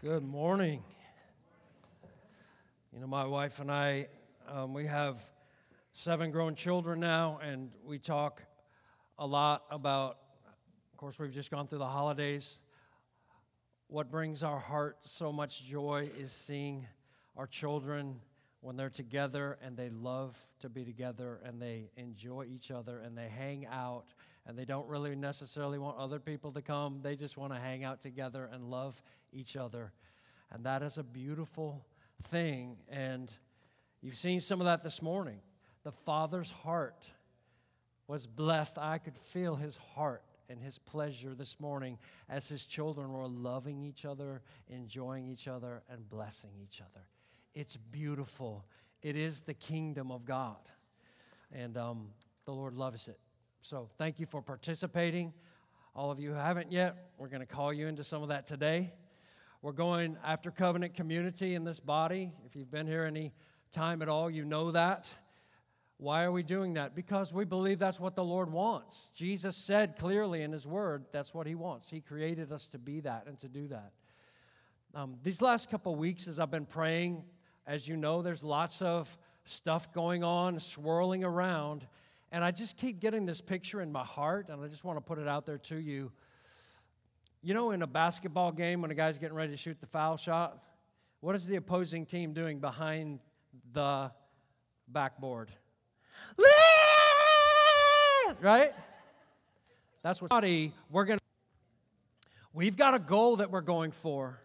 Good morning. You know, my wife and I, um, we have seven grown children now, and we talk a lot about, of course, we've just gone through the holidays. What brings our heart so much joy is seeing our children when they're together and they love to be together and they enjoy each other and they hang out and they don't really necessarily want other people to come. They just want to hang out together and love each other. And that is a beautiful thing. And you've seen some of that this morning. The Father's heart was blessed. I could feel his heart and his pleasure this morning as his children were loving each other, enjoying each other, and blessing each other. It's beautiful. It is the kingdom of God. And um, the Lord loves it. So thank you for participating. All of you who haven't yet, we're going to call you into some of that today. We're going after covenant community in this body. If you've been here any time at all, you know that. Why are we doing that? Because we believe that's what the Lord wants. Jesus said clearly in His Word that's what He wants. He created us to be that and to do that. Um, these last couple weeks, as I've been praying, as you know, there's lots of stuff going on, swirling around. And I just keep getting this picture in my heart, and I just want to put it out there to you. You know, in a basketball game, when a guy's getting ready to shoot the foul shot, what is the opposing team doing behind the backboard? Right? That's what we're going to. We've got a goal that we're going for.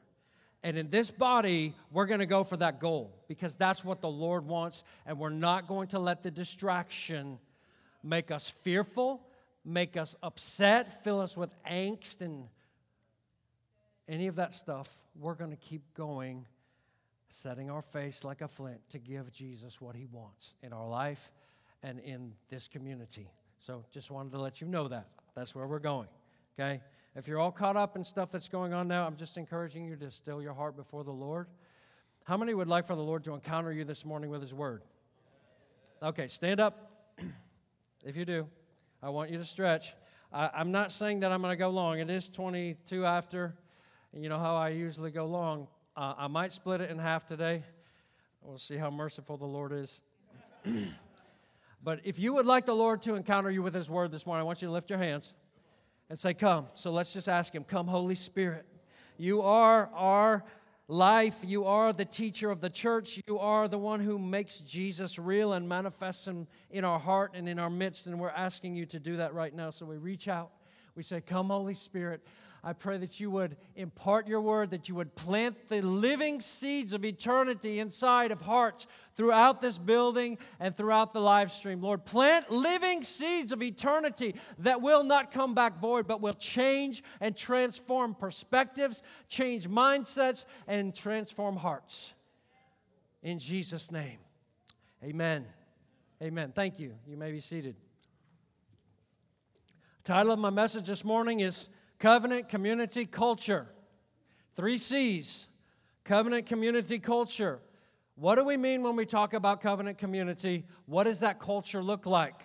And in this body, we're going to go for that goal because that's what the Lord wants. And we're not going to let the distraction make us fearful, make us upset, fill us with angst and any of that stuff. We're going to keep going, setting our face like a flint to give Jesus what he wants in our life and in this community. So just wanted to let you know that. That's where we're going. Okay? If you're all caught up in stuff that's going on now, I'm just encouraging you to still your heart before the Lord. How many would like for the Lord to encounter you this morning with his word? Okay, stand up. If you do, I want you to stretch. I, am not saying that I'm going to go long. It is 22 after. You know how I usually go long. Uh, I might split it in half today. We'll see how merciful the Lord is. but if you would like the Lord to encounter you with His word this morning, I want you to lift your hands and say, Come. So let's just ask Him, Come, Holy Spirit. You are our life. You are the teacher of the church. You are the one who makes Jesus real and manifests him in our heart and in our midst. And we're asking you to do that right now. So we reach out. We say, Come, Holy Spirit. I pray that you would impart your word, that you would plant the living seeds of eternity inside of hearts throughout this building and throughout the live stream. Lord, plant living seeds of eternity that will not come back void, but will change and transform perspectives, change mindsets, and transform hearts. In Jesus' name, amen. Amen. Thank you. You may be seated. title of my message this morning is Covenant community culture. Three C's covenant community culture. What do we mean when we talk about covenant community? What does that culture look like?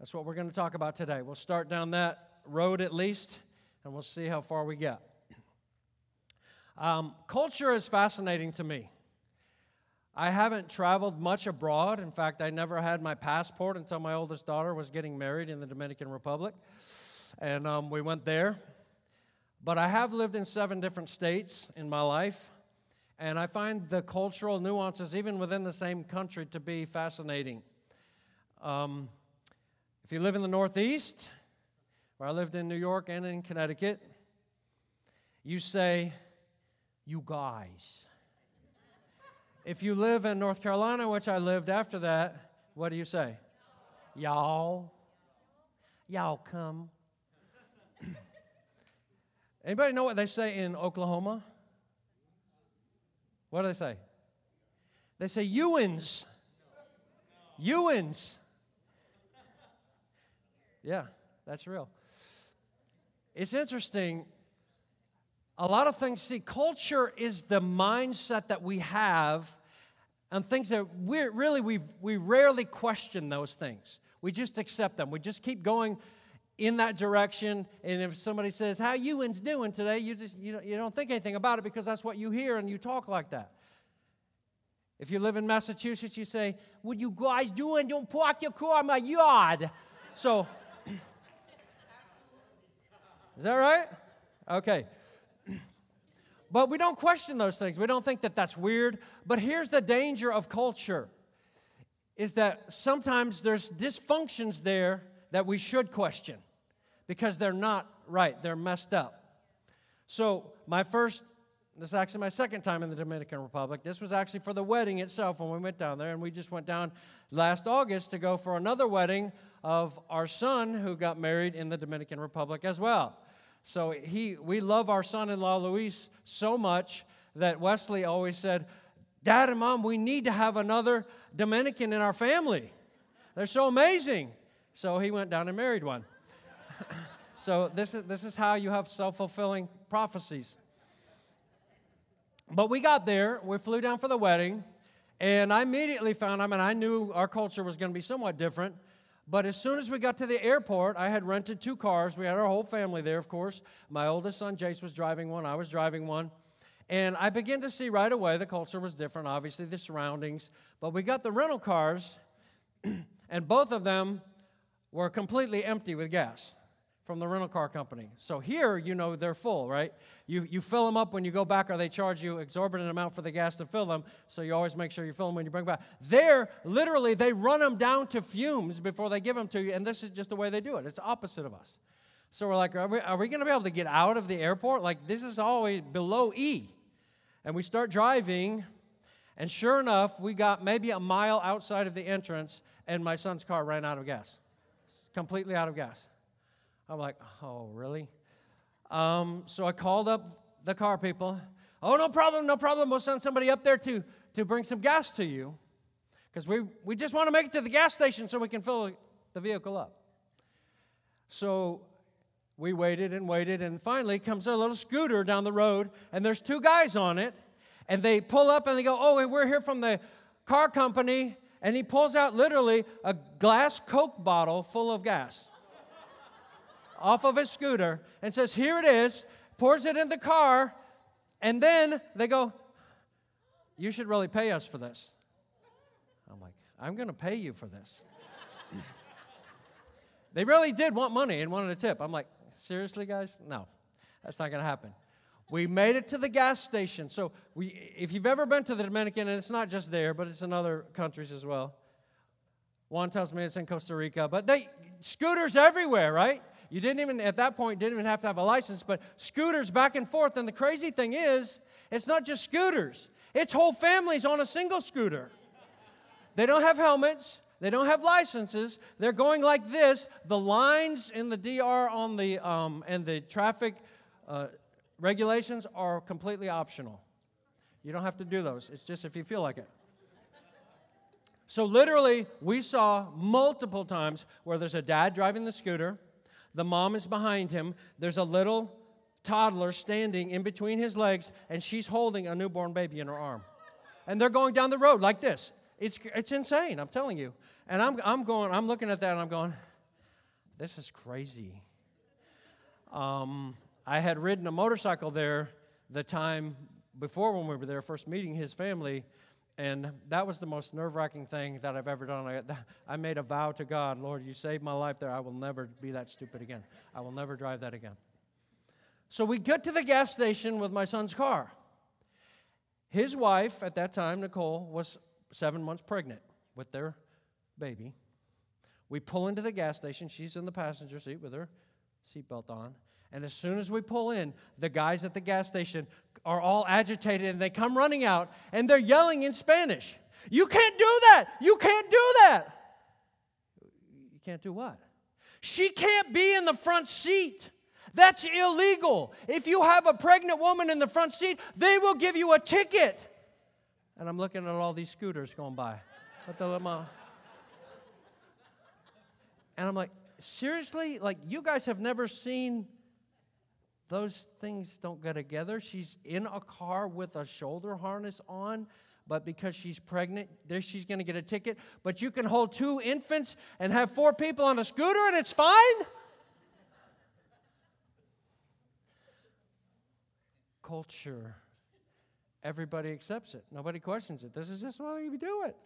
That's what we're going to talk about today. We'll start down that road at least, and we'll see how far we get. Um, culture is fascinating to me. I haven't traveled much abroad. In fact, I never had my passport until my oldest daughter was getting married in the Dominican Republic and um, we went there. But I have lived in seven different states in my life, and I find the cultural nuances, even within the same country, to be fascinating. Um, if you live in the Northeast, where I lived in New York and in Connecticut, you say, you guys. If you live in North Carolina, which I lived after that, what do you say? Y'all. Y'all come. Anybody know what they say in Oklahoma? What do they say? They say Ewins. Ewins. Yeah, that's real. It's interesting. A lot of things, see, culture is the mindset that we have and things that we really we we rarely question those things. We just accept them. We just keep going in that direction. And if somebody says, How you ins doing today? You just you don't, you don't think anything about it because that's what you hear and you talk like that. If you live in Massachusetts, you say, What you guys doing? Don't park your car in my yard. So, is that right? Okay. But we don't question those things. We don't think that that's weird. But here's the danger of culture is that sometimes there's dysfunctions there that we should question because they're not right, they're messed up. So, my first, this is actually my second time in the Dominican Republic. This was actually for the wedding itself when we went down there, and we just went down last August to go for another wedding of our son who got married in the Dominican Republic as well. So, he, we love our son in law Luis so much that Wesley always said, Dad and Mom, we need to have another Dominican in our family. They're so amazing. So he went down and married one. So this is, this is how you have self fulfilling prophecies. But we got there, we flew down for the wedding, and I immediately found, I mean, I knew our culture was going to be somewhat different. But as soon as we got to the airport, I had rented two cars. We had our whole family there, of course. My oldest son, Jace, was driving one, I was driving one. And I began to see right away the culture was different, obviously, the surroundings. But we got the rental cars, and both of them were completely empty with gas from the rental car company. So here, you know, they're full, right? You, you fill them up when you go back, or they charge you exorbitant amount for the gas to fill them. So you always make sure you fill them when you bring back. There, literally, they run them down to fumes before they give them to you, and this is just the way they do it. It's opposite of us. So we're like, are we, are we going to be able to get out of the airport? Like, this is always below E. And we start driving, and sure enough, we got maybe a mile outside of the entrance, and my son's car ran out of gas. Completely out of gas. I'm like, oh, really? Um, so I called up the car people. Oh, no problem, no problem. We'll send somebody up there to, to bring some gas to you. Because we, we just want to make it to the gas station so we can fill the vehicle up. So we waited and waited, and finally comes a little scooter down the road, and there's two guys on it, and they pull up and they go, "Oh, we're here from the car company," and he pulls out literally a glass Coke bottle full of gas off of his scooter and says, "Here it is." Pours it in the car, and then they go, "You should really pay us for this." I'm like, "I'm going to pay you for this." they really did want money and wanted a tip. I'm like, Seriously, guys? No, that's not going to happen. We made it to the gas station. So, we, if you've ever been to the Dominican, and it's not just there, but it's in other countries as well. Juan tells me it's in Costa Rica, but they scooters everywhere, right? You didn't even at that point didn't even have to have a license, but scooters back and forth. And the crazy thing is, it's not just scooters; it's whole families on a single scooter. They don't have helmets. They don't have licenses. They're going like this. The lines in the DR on the um, and the traffic uh, regulations are completely optional. You don't have to do those. It's just if you feel like it. So literally, we saw multiple times where there's a dad driving the scooter, the mom is behind him, there's a little toddler standing in between his legs, and she's holding a newborn baby in her arm. And they're going down the road like this. It's, it's insane, I'm telling you. And I'm, I'm going, I'm looking at that and I'm going, this is crazy. Um, I had ridden a motorcycle there the time before when we were there, first meeting his family, and that was the most nerve wracking thing that I've ever done. I, I made a vow to God, Lord, you saved my life there. I will never be that stupid again. I will never drive that again. So we get to the gas station with my son's car. His wife at that time, Nicole, was seven months pregnant with their baby. We pull into the gas station. She's in the passenger seat with her seatbelt on. And as soon as we pull in, the guys at the gas station are all agitated and they come running out and they're yelling in Spanish. You can't do that. You can't do that. You can't do what? She can't be in the front seat. That's illegal. If you have a pregnant woman in the front seat, they will give you a ticket. And I'm looking at all these scooters going by. And I'm like, seriously? Like, you guys have never seen those things don't go together. She's in a car with a shoulder harness on, but because she's pregnant, there she's going to get a ticket. But you can hold two infants and have four people on a scooter and it's fine? Culture. Everybody accepts it. Nobody questions it. This is just why we do it.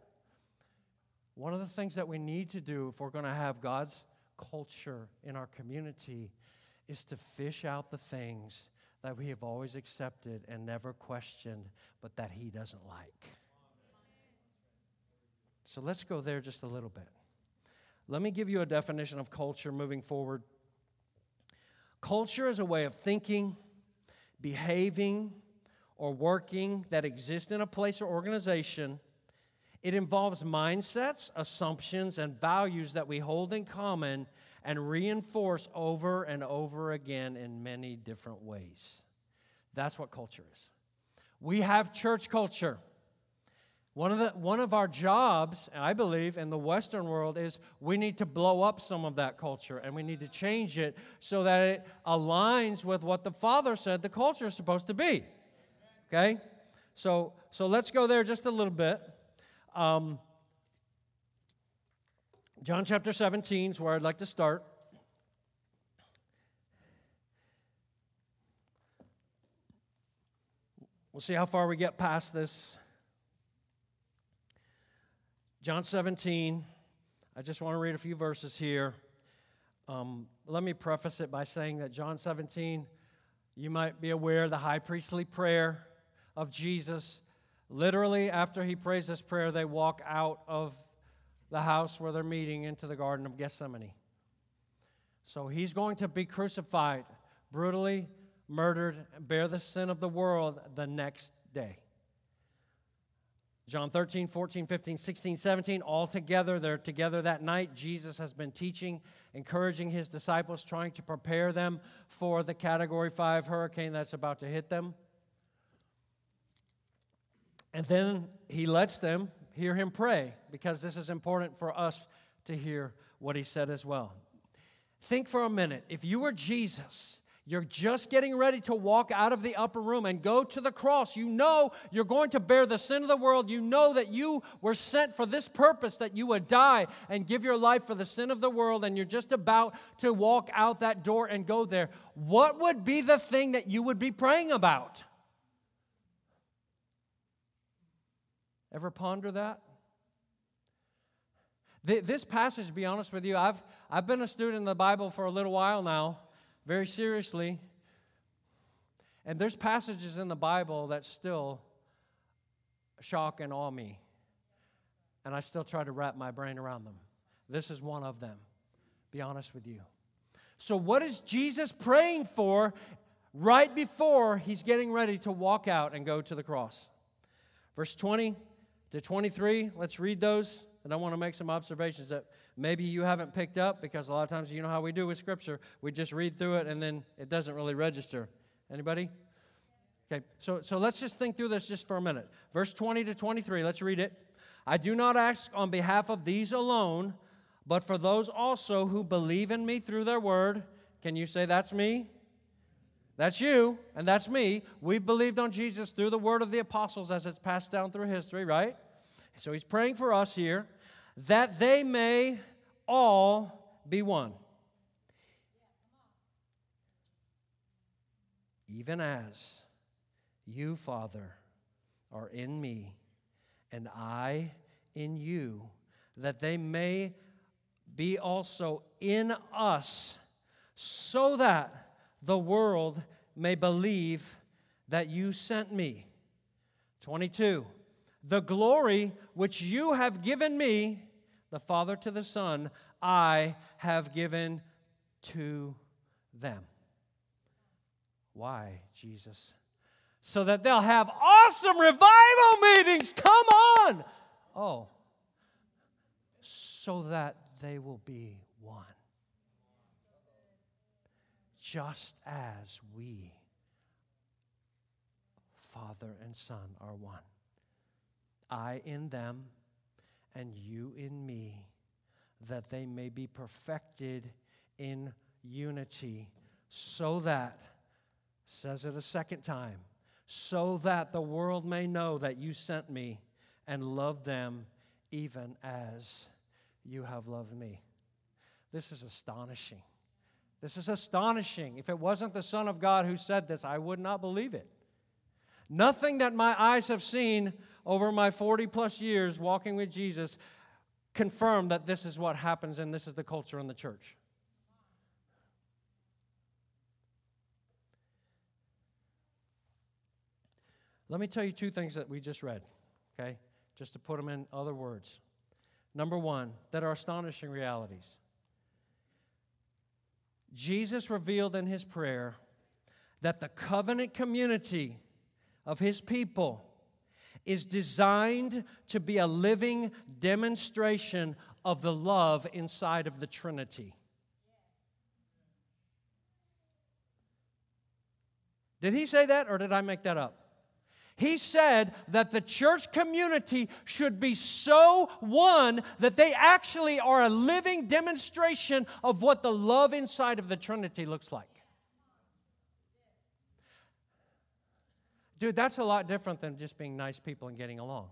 One of the things that we need to do if we're going to have God's culture in our community is to fish out the things that we have always accepted and never questioned, but that He doesn't like. So let's go there just a little bit. Let me give you a definition of culture moving forward. Culture is a way of thinking, behaving, or working that exists in a place or organization. It involves mindsets, assumptions, and values that we hold in common and reinforce over and over again in many different ways. That's what culture is. We have church culture. One of, the, one of our jobs, I believe, in the Western world is we need to blow up some of that culture and we need to change it so that it aligns with what the Father said the culture is supposed to be. Okay? So, so let's go there just a little bit. Um, John chapter 17 is where I'd like to start. We'll see how far we get past this. John 17, I just want to read a few verses here. Um, let me preface it by saying that John 17, you might be aware the high priestly prayer of Jesus. Literally, after he prays this prayer, they walk out of the house where they're meeting into the Garden of Gethsemane. So he's going to be crucified, brutally murdered, bear the sin of the world the next day. John 13, 14, 15, 16, 17, all together. They're together that night. Jesus has been teaching, encouraging his disciples, trying to prepare them for the Category 5 hurricane that's about to hit them. And then he lets them hear him pray because this is important for us to hear what he said as well. Think for a minute if you were Jesus, you're just getting ready to walk out of the upper room and go to the cross. You know you're going to bear the sin of the world. You know that you were sent for this purpose, that you would die and give your life for the sin of the world, and you're just about to walk out that door and go there. What would be the thing that you would be praying about? Ever ponder that? This passage, to be honest with you, I've, I've been a student in the Bible for a little while now very seriously. And there's passages in the Bible that still shock and awe me. And I still try to wrap my brain around them. This is one of them, be honest with you. So, what is Jesus praying for right before he's getting ready to walk out and go to the cross? Verse 20 to 23, let's read those. And I want to make some observations that maybe you haven't picked up because a lot of times you know how we do with Scripture. We just read through it and then it doesn't really register. Anybody? Okay, so, so let's just think through this just for a minute. Verse 20 to 23, let's read it. I do not ask on behalf of these alone, but for those also who believe in me through their word. Can you say that's me? That's you, and that's me. We've believed on Jesus through the word of the apostles as it's passed down through history, right? So he's praying for us here that they may all be one. Even as you, Father, are in me, and I in you, that they may be also in us, so that the world may believe that you sent me. 22 the glory which you have given me, the Father to the Son, I have given to them. Why, Jesus? So that they'll have awesome revival meetings. Come on. Oh, so that they will be one. Just as we, Father and Son, are one. I in them, and you in me, that they may be perfected in unity, so that, says it a second time, so that the world may know that you sent me and loved them even as you have loved me. This is astonishing. This is astonishing. If it wasn't the Son of God who said this, I would not believe it. Nothing that my eyes have seen over my 40 plus years walking with Jesus confirm that this is what happens and this is the culture in the church. Let me tell you two things that we just read, okay? Just to put them in other words. Number one, that are astonishing realities. Jesus revealed in his prayer that the covenant community of his people is designed to be a living demonstration of the love inside of the Trinity. Did he say that or did I make that up? He said that the church community should be so one that they actually are a living demonstration of what the love inside of the Trinity looks like. Dude, that's a lot different than just being nice people and getting along.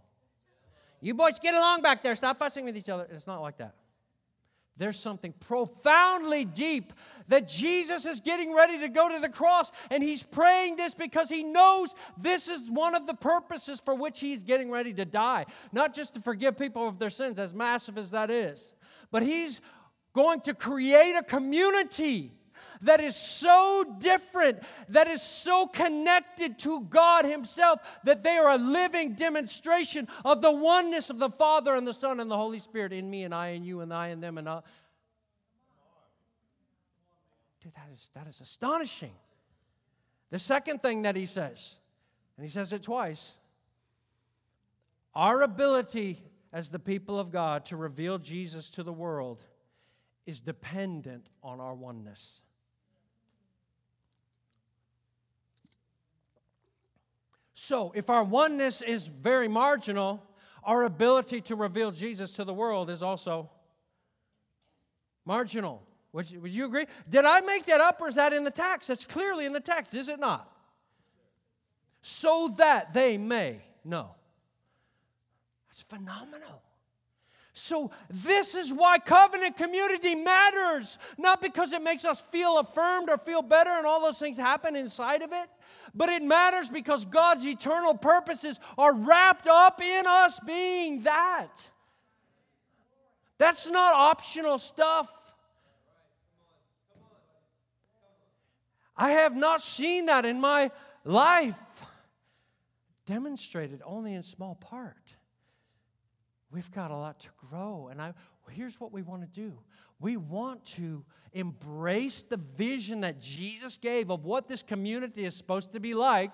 You boys get along back there. Stop fussing with each other. It's not like that. There's something profoundly deep that Jesus is getting ready to go to the cross, and he's praying this because he knows this is one of the purposes for which he's getting ready to die. Not just to forgive people of their sins, as massive as that is, but he's going to create a community that is so different, that is so connected to God Himself, that they are a living demonstration of the oneness of the Father and the Son and the Holy Spirit in me and I and you and I and them and I. Dude, that is, that is astonishing. The second thing that he says, and he says it twice our ability as the people of God to reveal Jesus to the world is dependent on our oneness. So, if our oneness is very marginal, our ability to reveal Jesus to the world is also marginal. Would you, would you agree? Did I make that up or is that in the text? That's clearly in the text, is it not? So that they may know. That's phenomenal. So, this is why covenant community matters. Not because it makes us feel affirmed or feel better and all those things happen inside of it, but it matters because God's eternal purposes are wrapped up in us being that. That's not optional stuff. I have not seen that in my life demonstrated only in small part. We've got a lot to grow, and I, here's what we want to do we want to embrace the vision that Jesus gave of what this community is supposed to be like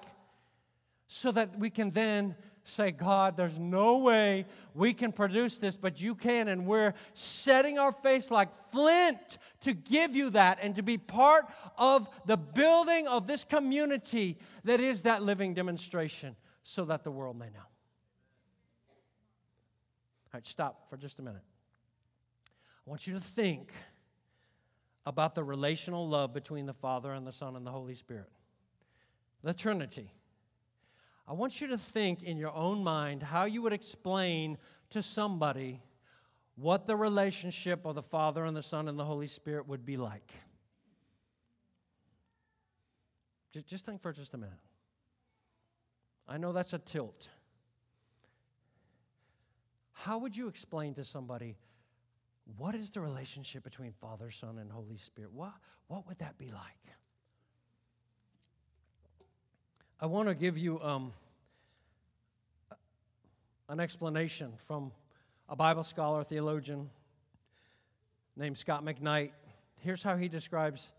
so that we can then say, God, there's no way we can produce this, but you can. And we're setting our face like flint to give you that and to be part of the building of this community that is that living demonstration so that the world may know. All right, stop for just a minute. I want you to think about the relational love between the Father and the Son and the Holy Spirit, the Trinity. I want you to think in your own mind how you would explain to somebody what the relationship of the Father and the Son and the Holy Spirit would be like. Just think for just a minute. I know that's a tilt. How would you explain to somebody what is the relationship between Father, Son, and Holy Spirit? What, what would that be like? I want to give you um, an explanation from a Bible scholar, theologian named Scot McKnight. Here's how he describes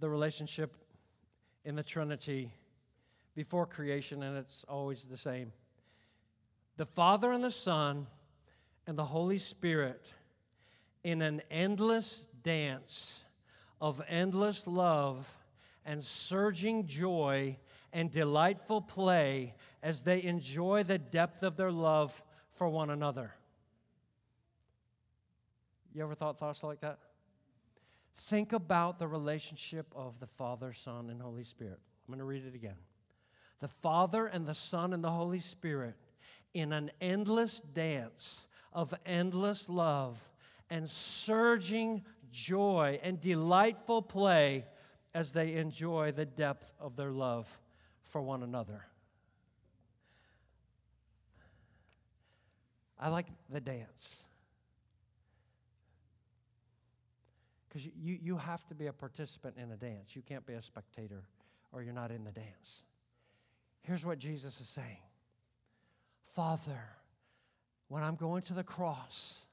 the relationship in the Trinity before creation, and it's always the same. The Father and the Son and the Holy Spirit in an endless dance of endless love and surging joy and delightful play as they enjoy the depth of their love for one another. You ever thought thoughts like that? Think about the relationship of the Father, Son, and Holy Spirit. I'm going to read it again. The Father and the Son and the Holy Spirit in an endless dance of endless love and surging joy and delightful play as they enjoy the depth of their love for one another. I like the dance. Because you, you, have to be a participant in a dance. You can't be a spectator or you're not in the dance. Here's what Jesus is saying Father, when I'm going to the cross,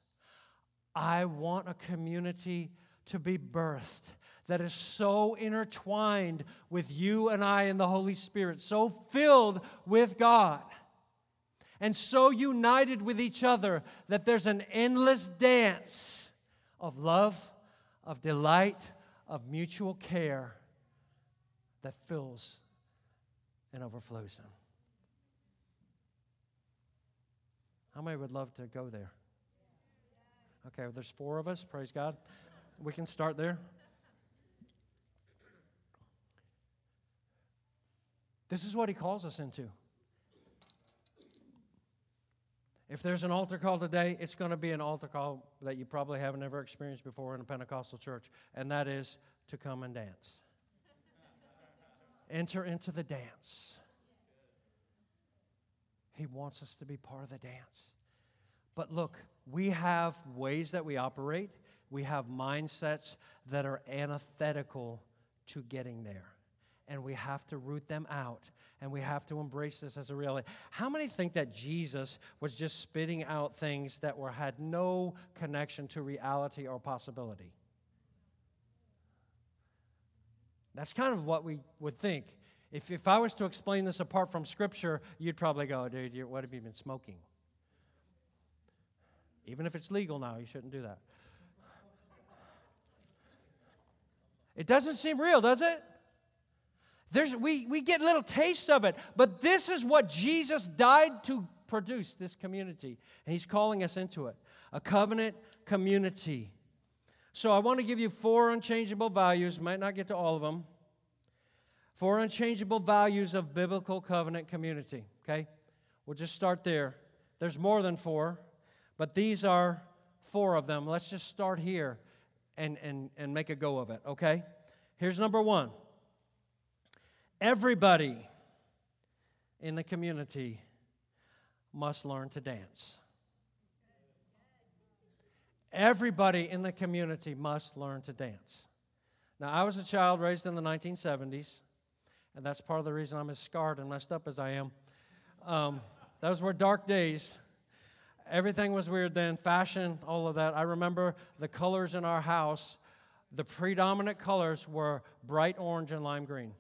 I want a community to be birthed that is so intertwined with you and I and the Holy Spirit, so filled with God, and so united with each other that there's an endless dance of love, of delight, of mutual care that fills and overflows them. How many would love to go there? Okay, well, there's four of us. Praise God. We can start there. This is what he calls us into. If there's an altar call today, it's going to be an altar call that you probably haven't ever experienced before in a Pentecostal church, and that is to come and dance. Enter into the dance. He wants us to be part of the dance. But look, we have ways that we operate, we have mindsets that are antithetical to getting there. And we have to root them out and we have to embrace this as a reality. How many think that Jesus was just spitting out things that were had no connection to reality or possibility? That's kind of what we would think. If, if I was to explain this apart from Scripture, you'd probably go, dude, what have you been smoking? Even if it's legal now, you shouldn't do that. It doesn't seem real, does it? There's, we, we get little tastes of it, but this is what Jesus died to produce this community. And he's calling us into it a covenant community. So I want to give you four unchangeable values, might not get to all of them. Four unchangeable values of biblical covenant community, okay? We'll just start there. There's more than four, but these are four of them. Let's just start here and, and, and make a go of it, okay? Here's number one everybody in the community must learn to dance. Everybody in the community must learn to dance. Now, I was a child raised in the 1970s, and that's part of the reason I'm as scarred and messed up as I am. Um, those were dark days. Everything was weird then, fashion, all of that. I remember the colors in our house, the predominant colors were bright orange and lime green.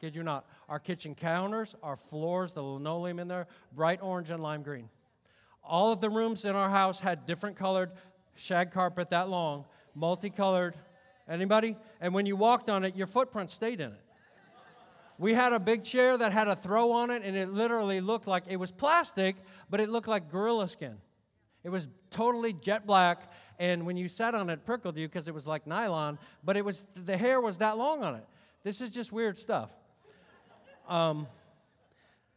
Kid you not. Our kitchen counters, our floors, the linoleum in there, bright orange and lime green. All of the rooms in our house had different colored shag carpet that long, multicolored. Anybody? And when you walked on it, your footprint stayed in it. We had a big chair that had a throw on it, and it literally looked like it was plastic, but it looked like gorilla skin. It was totally jet black, and when you sat on it, it prickled you because it was like nylon, but it was the hair was that long on it. This is just weird stuff. Um,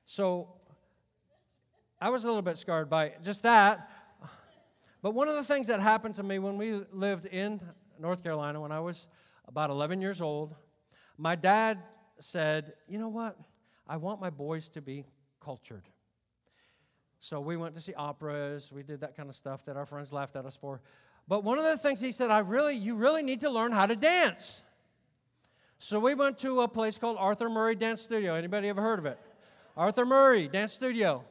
so I was a little bit scarred by just that. But one of the things that happened to me when we lived in North Carolina when I was about 11 years old, my dad said, You know what? I want my boys to be cultured. So we went to see operas. We did that kind of stuff that our friends laughed at us for. But one of the things he said, I really, you really need to learn how to dance. So we went to a place called Arthur Murray Dance Studio. Anybody ever heard of it? Arthur Murray Dance Studio.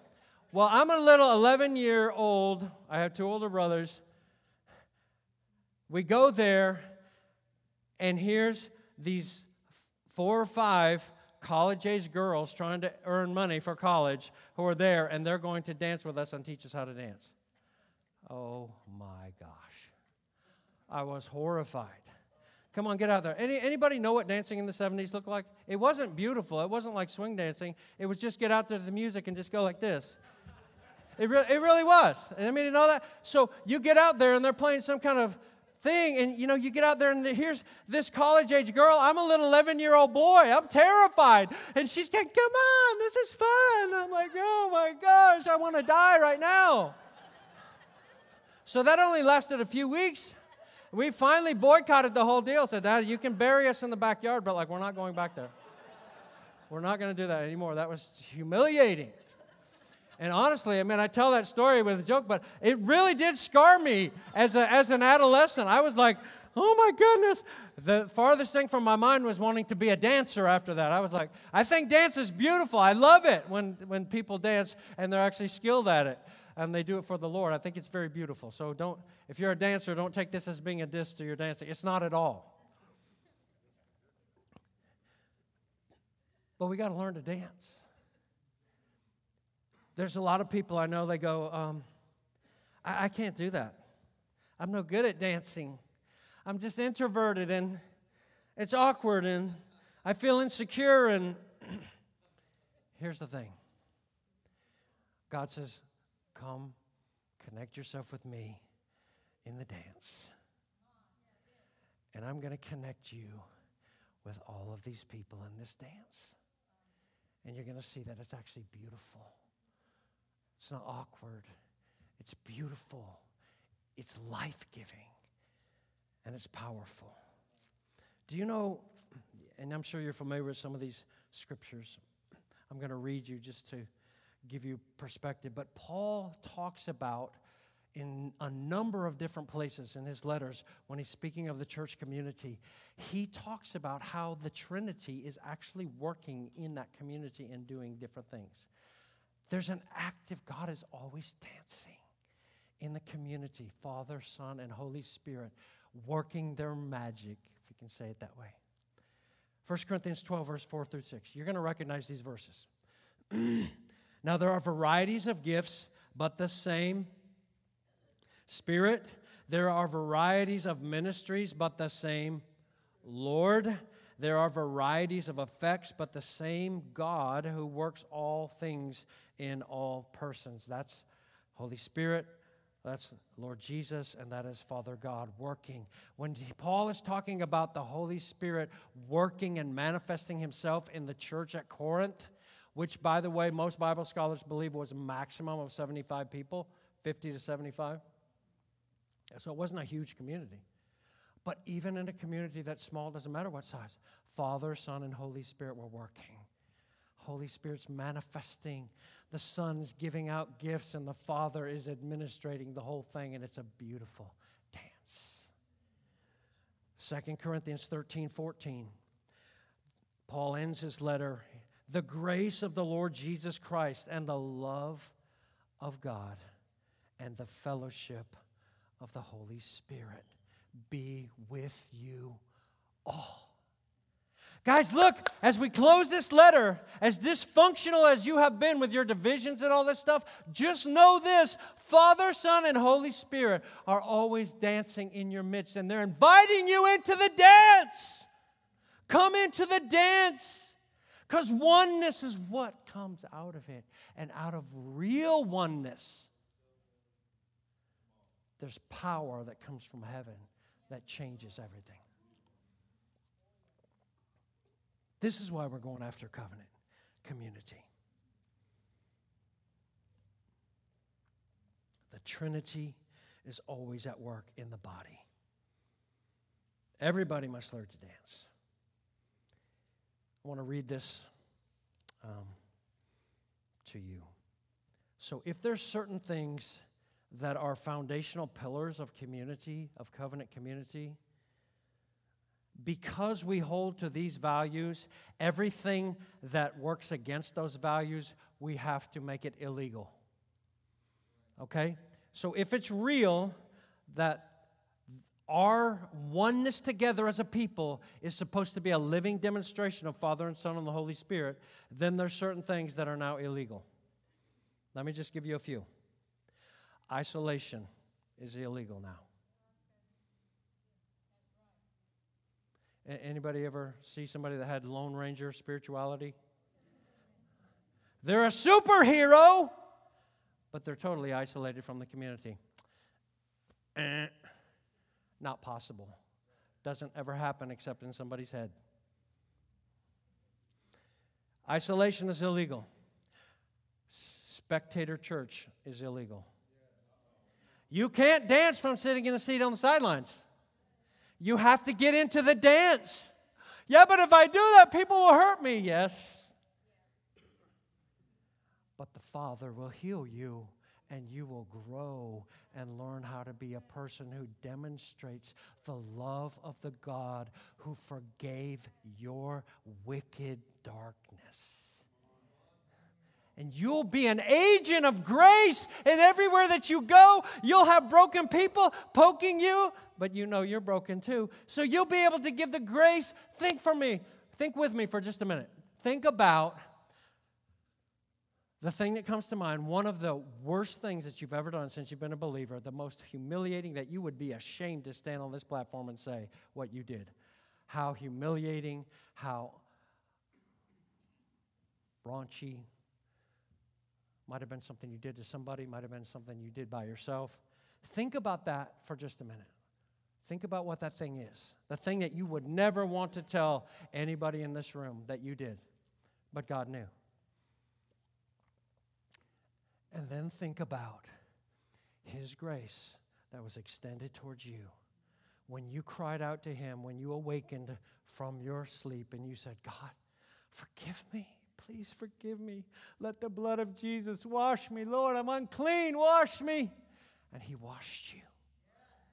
Well, I'm a little 11 year old. I have two older brothers. We go there, and here's these four or five college age girls trying to earn money for college who are there, and they're going to dance with us and teach us how to dance. Oh my gosh. I was horrified. Come on, get out there. Any, anybody know what dancing in the 70s looked like? It wasn't beautiful. It wasn't like swing dancing. It was just get out there to the music and just go like this. It, re- it really was. And I mean, you know that? So you get out there and they're playing some kind of thing, and you know, you get out there and here's this college age girl. I'm a little 11 year old boy. I'm terrified. And she's going, Come on, this is fun. I'm like, Oh my gosh, I want to die right now. So that only lasted a few weeks. We finally boycotted the whole deal. Said, Dad, you can bury us in the backyard, but like we're not going back there. We're not going to do that anymore. That was humiliating. And honestly, I mean, I tell that story with a joke, but it really did scar me as, a, as an adolescent. I was like, oh my goodness. The farthest thing from my mind was wanting to be a dancer after that. I was like, I think dance is beautiful. I love it when, when people dance and they're actually skilled at it and they do it for the Lord. I think it's very beautiful. So don't, if you're a dancer, don't take this as being a diss to your dancing. It's not at all. But we got to learn to dance. There's a lot of people I know, they go, um, I, I can't do that. I'm no good at dancing. I'm just introverted and it's awkward and I feel insecure. And here's the thing God says, Come, connect yourself with me in the dance. And I'm going to connect you with all of these people in this dance. And you're going to see that it's actually beautiful. It's not awkward, it's beautiful, it's life giving, and it's powerful. Do you know, and I'm sure you're familiar with some of these scriptures. I'm going to read you just to give you perspective, but Paul talks about in a number of different places in his letters when he's speaking of the church community, he talks about how the Trinity is actually working in that community and doing different things. There's an active, God is always dancing in the community Father, Son, and Holy Spirit working their magic, if you can say it that way. 1 Corinthians 12, verse 4 through 6. You're going to recognize these verses. now, there are varieties of gifts, but the same Spirit. There are varieties of ministries, but the same Lord. There are varieties of effects, but the same God who works all things in all persons. That's Holy Spirit, that's Lord Jesus, and that is Father God working. When Paul is talking about the Holy Spirit working and manifesting himself in the church at Corinth, which, by the way, most Bible scholars believe was a maximum of 75 people, 50 to 75. So it wasn't a huge community. But even in a community that's small, doesn't matter what size, Father, Son, and Holy Spirit were working. Holy Spirit's manifesting. The Son's giving out gifts, and the Father is administrating the whole thing, and it's a beautiful dance. 2 Corinthians 13 14. Paul ends his letter The grace of the Lord Jesus Christ and the love of God and the fellowship of the Holy Spirit be with you all. Guys, look, as we close this letter, as dysfunctional as you have been with your divisions and all this stuff, just know this Father, Son, and Holy Spirit are always dancing in your midst, and they're inviting you into the dance. Come into the dance. Because oneness is what comes out of it. And out of real oneness, there's power that comes from heaven that changes everything. This is why we're going after covenant community. The Trinity is always at work in the body. Everybody must learn to dance. I want to read this um, to you. So, if there's certain things that are foundational pillars of community, of covenant community. Because we hold to these values, everything that works against those values, we have to make it illegal. Okay? So if it's real that our oneness together as a people is supposed to be a living demonstration of Father and Son and the Holy Spirit, then there's certain things that are now illegal. Let me just give you a few. Isolation is illegal now. Anybody ever see somebody that had Lone Ranger spirituality? They're a superhero, but they're totally isolated from the community. Eh, not possible. Doesn't ever happen except in somebody's head. Isolation is illegal. Spectator church is illegal. You can't dance from sitting in a seat on the sidelines. You have to get into the dance. Yeah, but if I do that, people will hurt me. Yes. but the Father will heal you and you will grow and learn how to be a person who demonstrates the love of the God who forgave your wicked darkness. And you'll be an agent of grace, and everywhere that you go, you'll have broken people poking you, but you know you're broken too. So you'll be able to give the grace. Think for me, think with me for just a minute. Think about the thing that comes to mind, one of the worst things that you've ever done since you've been a believer, the most humiliating that you would be ashamed to stand on this platform and say what you did. How humiliating, how raunchy. Might have been something you did to somebody, might have been something you did by yourself. Think about that for just a minute. Think about what that thing is. The thing that you would never want to tell anybody in this room that you did, but God knew. And then think about His grace that was extended towards you. When you cried out to Him, when you awakened from your sleep and you said, God, forgive me. Please forgive me. Let the blood of Jesus wash me. Lord, I'm unclean. Wash me. And He washed you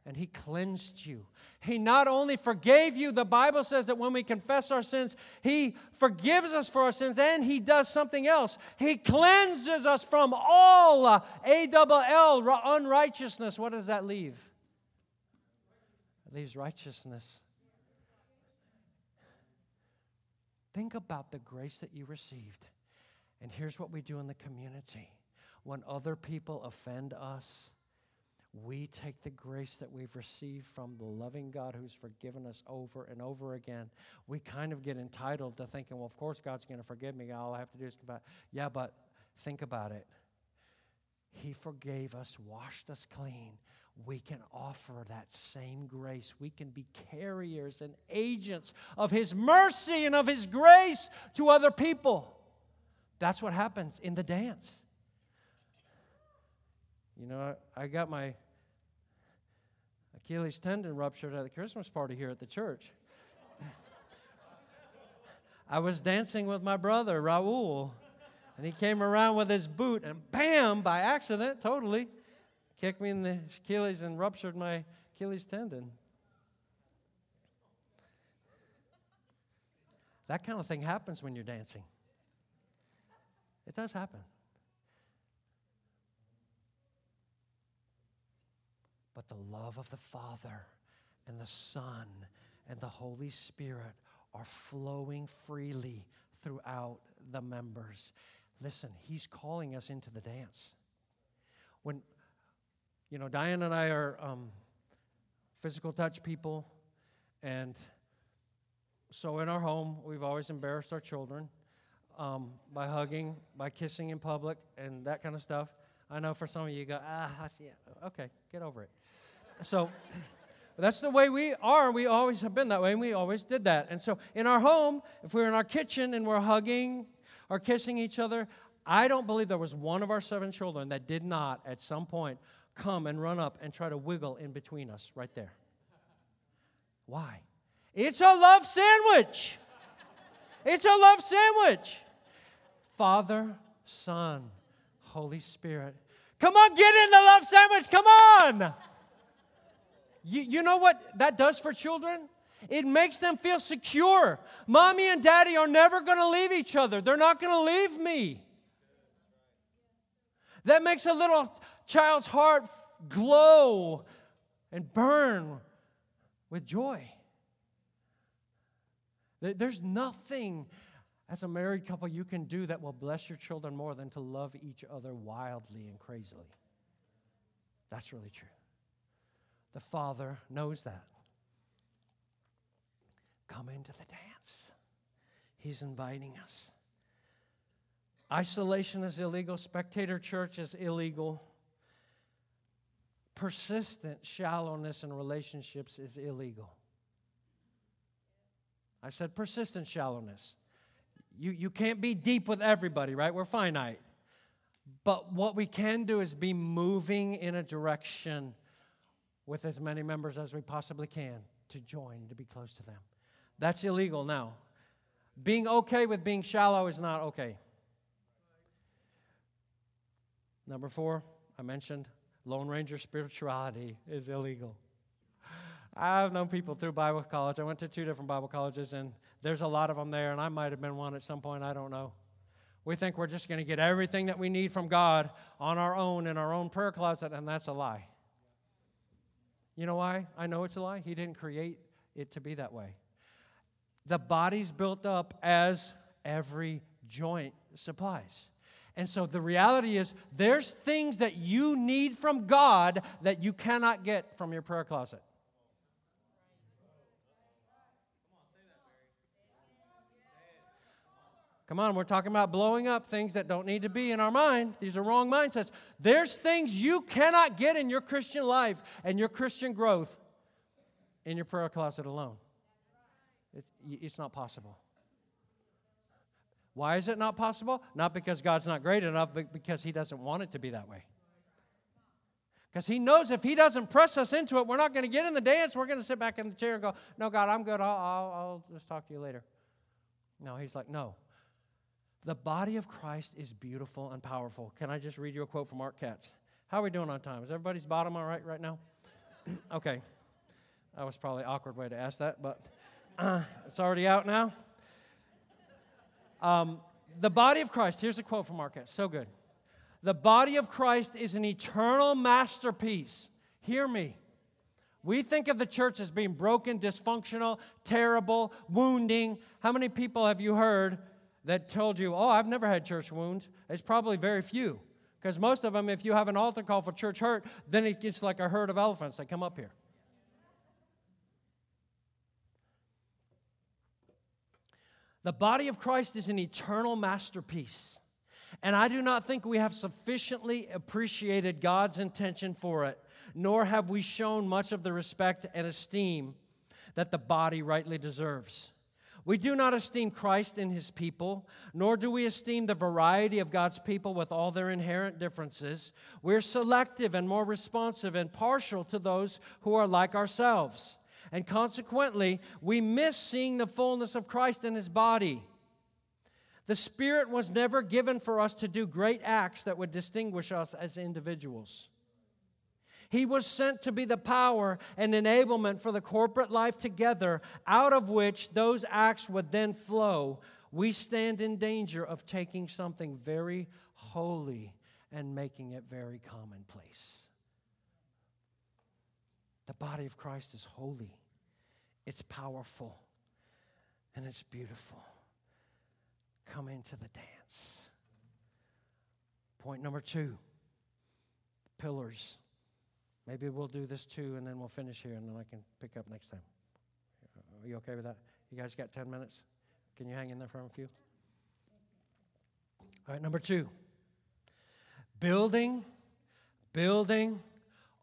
and He cleansed you. He not only forgave you, the Bible says that when we confess our sins, He forgives us for our sins and He does something else. He cleanses us from all uh, A double L unrighteousness. What does that leave? It leaves righteousness. Think about the grace that you received. And here's what we do in the community when other people offend us we take the grace that we've received from the loving God who's forgiven us over and over again. We kind of get entitled to thinking, well, of course God's going to forgive me. All I have to do is back. Yeah, but think about it. He forgave us, washed us clean. We can offer that same grace. We can be carriers and agents of His mercy and of His grace to other people. That's what happens in the dance. You know, I, I got my Achilles tendon ruptured at the Christmas party here at the church. I was dancing with my brother, Raul, and he came around with his boot and bam, by accident, totally, kicked me in the Achilles and ruptured my Achilles tendon. That kind of thing happens when you're dancing. It does happen. but the love of the Father and the Son and the Holy Spirit are flowing freely throughout the members. Listen, He's calling us into the dance. When, you know, Diane and I are um, physical touch people, and so in our home, we've always embarrassed our children um, by hugging, by kissing in public, and that kind of stuff. I know for some of you, you go, ah, yeah, okay, get over it. So that's the way we are. We always have been that way, and we always did that. And so in our home, if we're in our kitchen and we're hugging or kissing each other, I don't believe there was one of our seven children that did not at some point come and run up and try to wiggle in between us right there. Why? It's a love sandwich. It's a love sandwich. Father, Son, Holy Spirit. Come on, get in the love sandwich. Come on. You, you know what that does for children? It makes them feel secure. Mommy and daddy are never going to leave each other, they're not going to leave me. That makes a little child's heart glow and burn with joy. There's nothing as a married couple you can do that will bless your children more than to love each other wildly and crazily. That's really true. The Father knows that. Come into the dance. He's inviting us. Isolation is illegal, spectator church is illegal. Persistent shallowness in relationships is illegal. I said persistent shallowness. You, you can't be deep with everybody, right? We're finite. But what we can do is be moving in a direction with as many members as we possibly can to join, to be close to them. That's illegal now. Being okay with being shallow is not okay. Number four, I mentioned Lone Ranger spirituality is illegal. I've known people through Bible college. I went to two different Bible colleges, and there's a lot of them there, and I might have been one at some point. I don't know. We think we're just going to get everything that we need from God on our own in our own prayer closet, and that's a lie. You know why? I know it's a lie. He didn't create it to be that way. The body's built up as every joint supplies. And so the reality is, there's things that you need from God that you cannot get from your prayer closet. Come on, we're talking about blowing up things that don't need to be in our mind. These are wrong mindsets. There's things you cannot get in your Christian life and your Christian growth in your prayer closet alone. It's, not possible. Why is it not possible? Not because God's not great enough, but because He doesn't want it to be that way. Because He knows if He doesn't press us into it, we're not going to get in the dance. We're going to sit back in the chair and go, No, God, I'm good. I'll, I'll, I'll just talk to you later. No, He's like, No, the body of Christ is beautiful and powerful. Can I just read you a quote from Mark Katz? How are we doing on time? Is everybody's bottom all right right now? okay. That was probably awkward way to ask that, but uh, it's already out now. Um, the body of Christ, here's a quote from Katz, so good. The body of Christ is an eternal masterpiece. Hear me. We think of the church as being broken, dysfunctional, terrible, wounding. How many people have you heard that told you, oh, I've never had church wounds, it's probably very few. Because most of them, if you have an altar call for church hurt, then it gets like a herd of elephants that come up here. The body of Christ is an eternal masterpiece. And I do not think we have sufficiently appreciated God's intention for it, nor have we shown much of the respect and esteem that the body rightly deserves. We do not esteem Christ and his people, nor do we esteem the variety of God's people with all their inherent differences. We're selective and more responsive and partial to those who are like ourselves. And consequently, we miss seeing the fullness of Christ in his body. The Spirit was never given for us to do great acts that would distinguish us as individuals. He was sent to be the power and enablement for the corporate life together, out of which those acts would then flow. We stand in danger of taking something very holy and making it very commonplace. The body of Christ is holy, it's powerful, and it's beautiful. Come into the dance. Point number two pillars Maybe we'll do this too, and then we'll finish here, and then I can pick up next time. Are you okay with that? You guys got 10 minutes? Can you hang in there for a few? All right, number two building, building,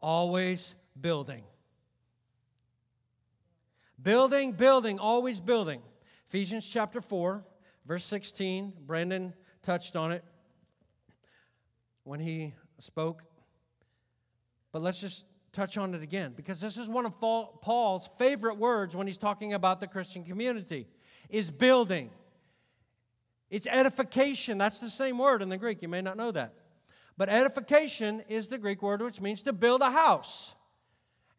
always building. Building, building, always building. Ephesians chapter 4, verse 16. Brandon touched on it when he spoke but let's just touch on it again because this is one of Paul's favorite words when he's talking about the Christian community is building. It's edification. That's the same word in the Greek. You may not know that. But edification is the Greek word which means to build a house.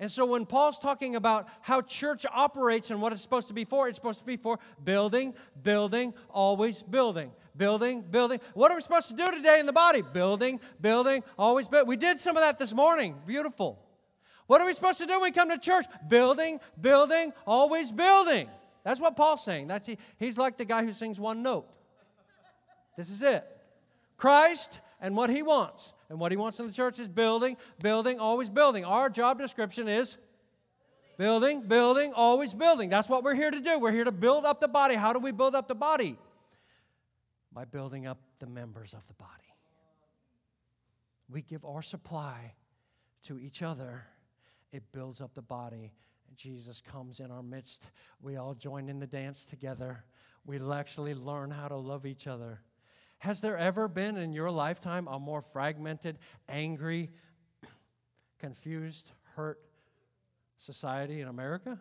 And so when Paul's talking about how church operates and what it's supposed to be for, it's supposed to be for building, building, always building. Building, building. What are we supposed to do today in the body? Building, building, always building. We did some of that this morning. Beautiful. What are we supposed to do when we come to church? Building, building, always building. That's what Paul's saying. That's he, he's like the guy who sings one note. This is it. Christ and what he wants. And what he wants in the church is building, building, always building. Our job description is building, building, always building. That's what we're here to do. We're here to build up the body. How do we build up the body? By building up the members of the body. We give our supply to each other, it builds up the body. Jesus comes in our midst. We all join in the dance together. We actually learn how to love each other. Has there ever been in your lifetime a more fragmented, angry, confused, hurt society in America?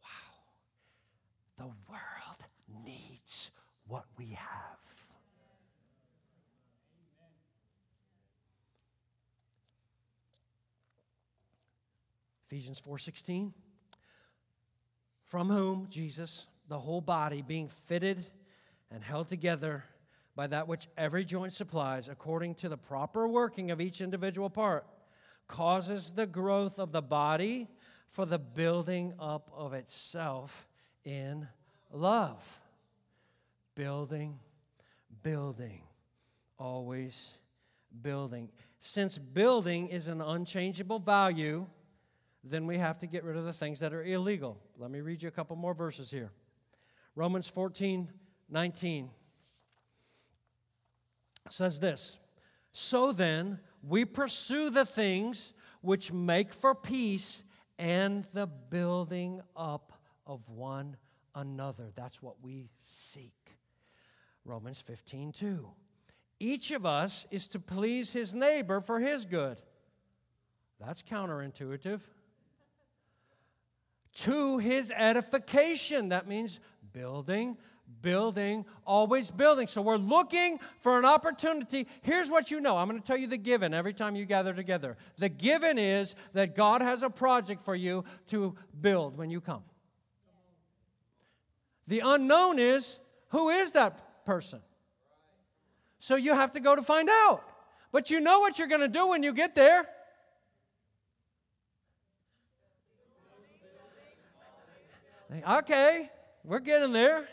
Wow. The world needs what we have. Ephesians 4:16 From whom Jesus the whole body being fitted and held together by that which every joint supplies according to the proper working of each individual part causes the growth of the body for the building up of itself in love building building always building since building is an unchangeable value then we have to get rid of the things that are illegal. Let me read you a couple more verses here. Romans 14, 19 says this So then, we pursue the things which make for peace and the building up of one another. That's what we seek. Romans 15, 2. Each of us is to please his neighbor for his good. That's counterintuitive to his edification. That means building, building, always building. So we're looking for an opportunity. Here's what you know I'm going to tell you the given every time you gather together. The given is that God has a project for you to build when you come. The unknown is who is that person? So you have to go to find out. But you know what you're going to do when you get there. Okay, we're getting there.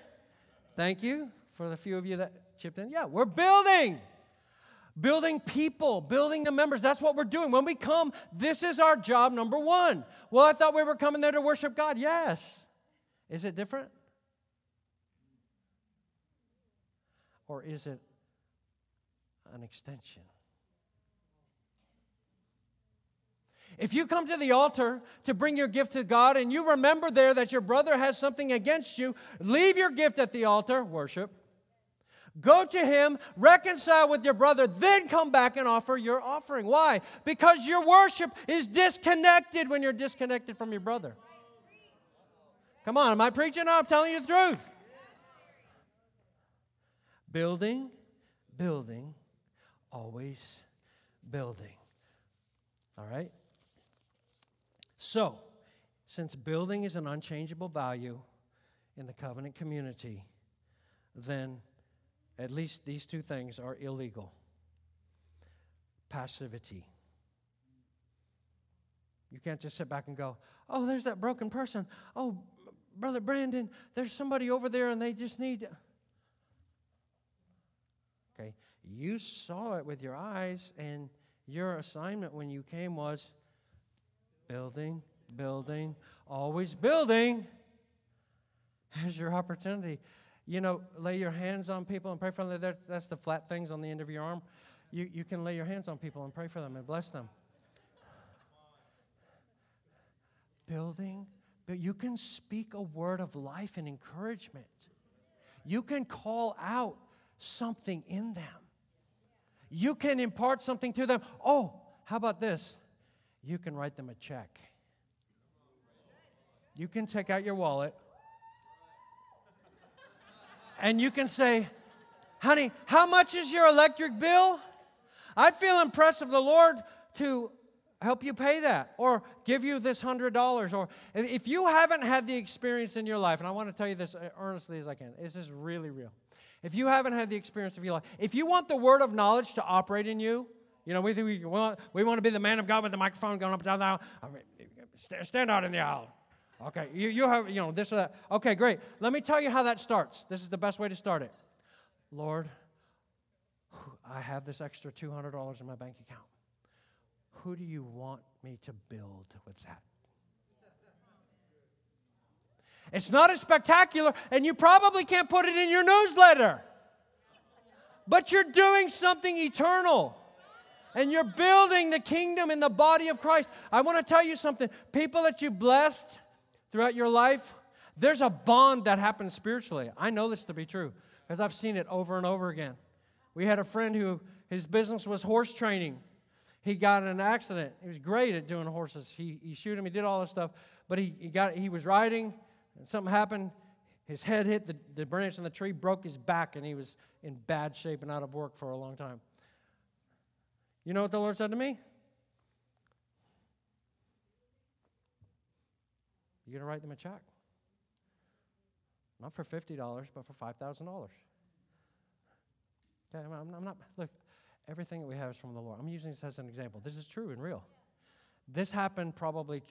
Thank you for the few of you that chipped in. Yeah, we're building. Building people, building the members. That's what we're doing. When we come, this is our job number one. Well, I thought we were coming there to worship God. Yes. Is it different? Or is it an extension? If you come to the altar to bring your gift to God and you remember there that your brother has something against you, leave your gift at the altar, worship. Go to him, reconcile with your brother, then come back and offer your offering. Why? Because your worship is disconnected when you're disconnected from your brother. Come on, am I preaching? No, I'm telling you the truth. Building, building, always building. All right? So, since building is an unchangeable value in the covenant community, then at least these two things are illegal passivity. You can't just sit back and go, oh, there's that broken person. Oh, Brother Brandon, there's somebody over there and they just need. Okay, you saw it with your eyes, and your assignment when you came was building, building, always building. Here's your opportunity. You know, lay your hands on people and pray for them. That's, that's the flat things on the end of your arm. You, you can lay your hands on people and pray for them and bless them. Building, but you can speak a word of life and encouragement. You can call out something in them. You can impart something to them. Oh, how about this? You can write them a check. You can take out your wallet and you can say, Honey, how much is your electric bill? I feel impressed of the Lord to help you pay that or give you this hundred dollars. Or if you haven't had the experience in your life, and I want to tell you this uh, earnestly as I can, this is really real. If you haven't had the experience of your life, if you want the word of knowledge to operate in you, you know, we, think we, want, we want to be the man of God with the microphone going up and down the aisle. I mean, stand out in the aisle. Okay, you, you have, you know, this or that. Okay, great. Let me tell you how that starts. This is the best way to start it. Lord, I have this extra $200 in my bank account. Who do you want me to build with that? It's not as spectacular, and you probably can't put it in your newsletter. But you're doing something eternal and you're building the kingdom in the body of Christ. I want to tell you something. People that you've blessed throughout your life, there's a bond that happens spiritually. I know this to be true because I've seen it over and over again. We had a friend who his business was horse training. He got in an accident. He was great at doing horses. He, he shoot him, he did all this stuff, but he, he, got, he was riding, and something happened. His head hit the, the branch on the tree, broke his back, and he was in bad shape and out of work for a long time. You know what the Lord said to me? you're going to write them a check. Not for $50, but for $5,000. Okay, I'm, I'm not, look, everything that we have is from the Lord. I'm using this as an example. This is true and real. This happened probably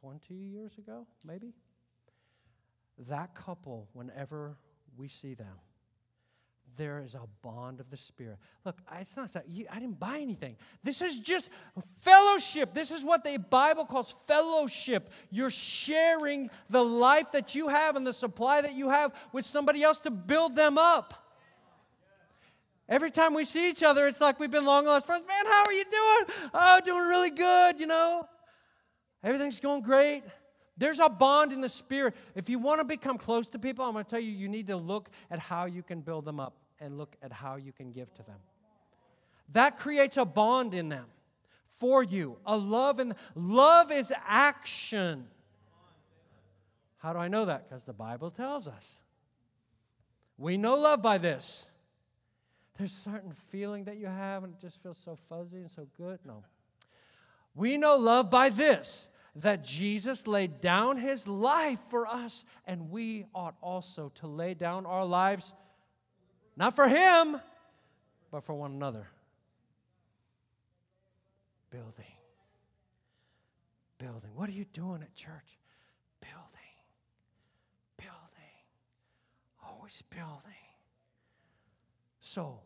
20 years ago, maybe. That couple, whenever we see them, there is a bond of the Spirit. Look, it's not I didn't buy anything. This is just fellowship. This is what the Bible calls fellowship. You're sharing the life that you have and the supply that you have with somebody else to build them up. Every time we see each other, it's like we've been long lost friends. Man, how are you doing? Oh, doing really good, you know. Everything's going great. There's a bond in the spirit. If you want to become close to people, I'm going to tell you, you need to look at how you can build them up and look at how you can give to them. That creates a bond in them for you, a love, and love is action. How do I know that? Because the Bible tells us. We know love by this. There's certain feeling that you have, and it just feels so fuzzy and so good. No. We know love by this that Jesus laid down his life for us, and we ought also to lay down our lives not for him, but for one another. Building. Building. What are you doing at church? Building. Building. Always building. So,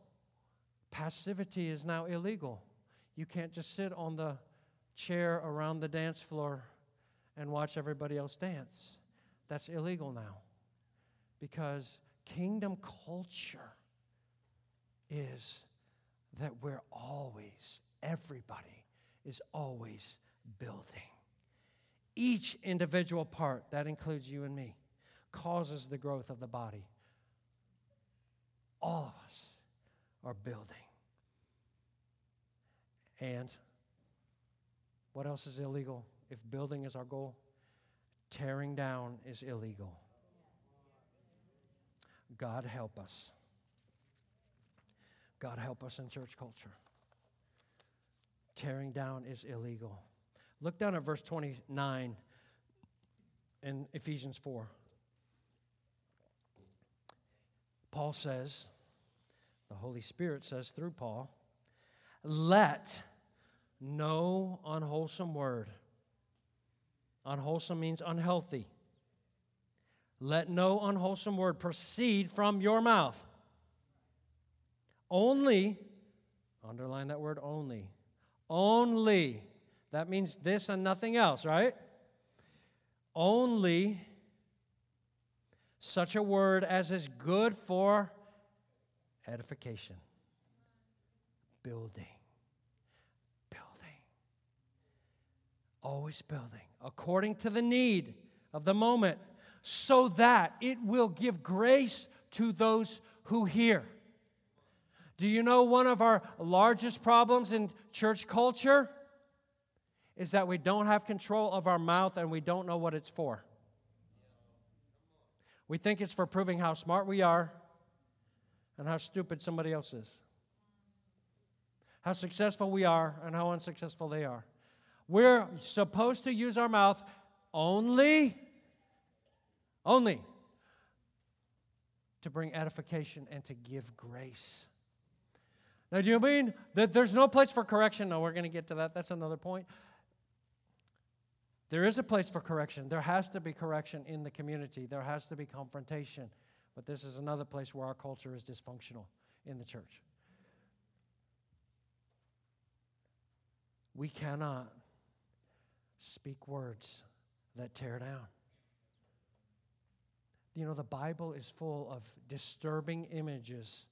passivity is now illegal. You can't just sit on the chair around the dance floor and watch everybody else dance. That's illegal now because kingdom culture is that we're always, everybody is always building. Each individual part, that includes you and me, causes the growth of the body. All of us are building. And what else is illegal? If building is our goal, tearing down is illegal. God help us. God help us in church culture. Tearing down is illegal. Look down at verse 29 in Ephesians 4. Paul says, the Holy Spirit says through Paul, let no unwholesome word. Unwholesome means unhealthy. Let no unwholesome word proceed from your mouth. Only, underline that word only. Only. That means this and nothing else, right? Only such a word as is good for edification, building building, always building according to the need of the moment so that it will give grace to those who hear. Do you know one of our largest problems in church culture is that we don't have control of our mouth and we don't know what it's for? We think it's for proving how smart we are and how stupid somebody else is, how successful we are and how unsuccessful they are. We're supposed to use our mouth only, only to bring edification and to give grace. Now, do you mean that there's no place for correction? No, we're going to get to that. That's another point. There is a place for correction. There has to be correction in the community, there has to be confrontation. But this is another place where our culture is dysfunctional in the church. We cannot speak words that tear down. You know, the Bible is full of disturbing images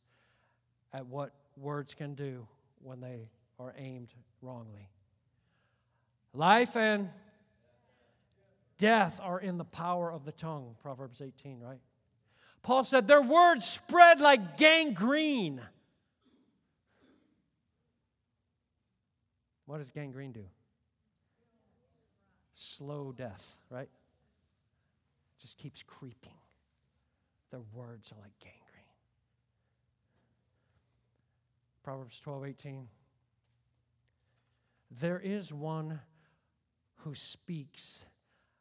at what words can do when they are aimed wrongly. Life and death are in the power of the tongue, Proverbs 18, right? Paul said, Their words spread like gangrene. What does gangrene do? slow death, right? Just keeps creeping. Their words are like gangrene. Proverbs 12, 18. There is one who speaks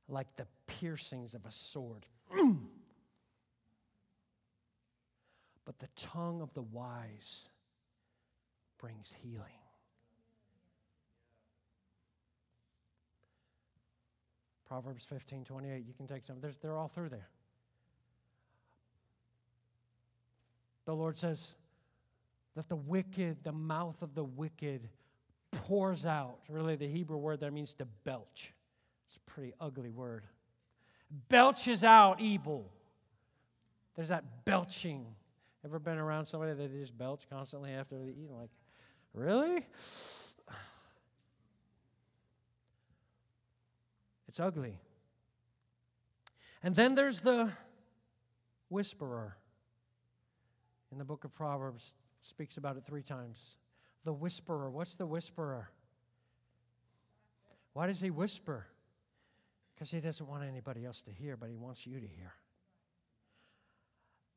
like the piercings of a sword. but the tongue of the wise brings healing. Proverbs 15, 28. You can take some. There's, they're all through there. The Lord says that the wicked, the mouth of the wicked, pours out. Really, the Hebrew word that means to belch. It's a pretty ugly word. Belches out evil. There's that belching. Ever been around somebody that just belch constantly after they eat? Like, really? It's ugly. And then there's the whisperer. In the book of Proverbs, speaks about it three times. The whisperer. What's the whisperer? Why does he whisper? Because he doesn't want anybody else to hear, but he wants you to hear.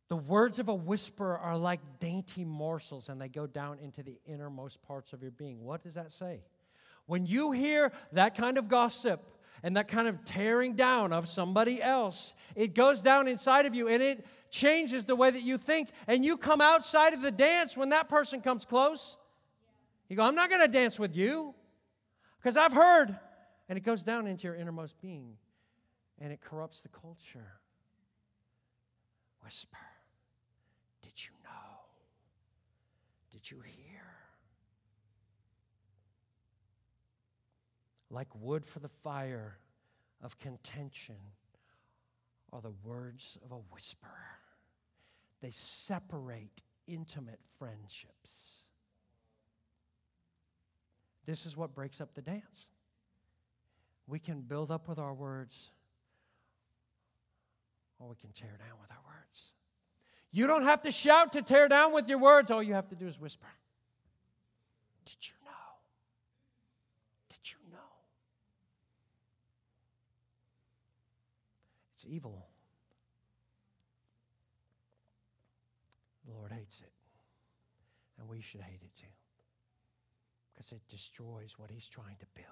The words of a whisperer are like dainty morsels and they go down into the innermost parts of your being. What does that say? When you hear that kind of gossip, and that kind of tearing down of somebody else. It goes down inside of you and it changes the way that you think. And you come outside of the dance when that person comes close. You go, I'm not going to dance with you because I've heard. And it goes down into your innermost being and it corrupts the culture. Whisper, did you know? Did you hear? Like wood for the fire of contention are the words of a whisperer. They separate intimate friendships. This is what breaks up the dance. We can build up with our words, or we can tear down with our words. You don't have to shout to tear down with your words. All you have to do is whisper. Did you evil. The Lord hates it. And we should hate it too. Because it destroys what He's trying to build.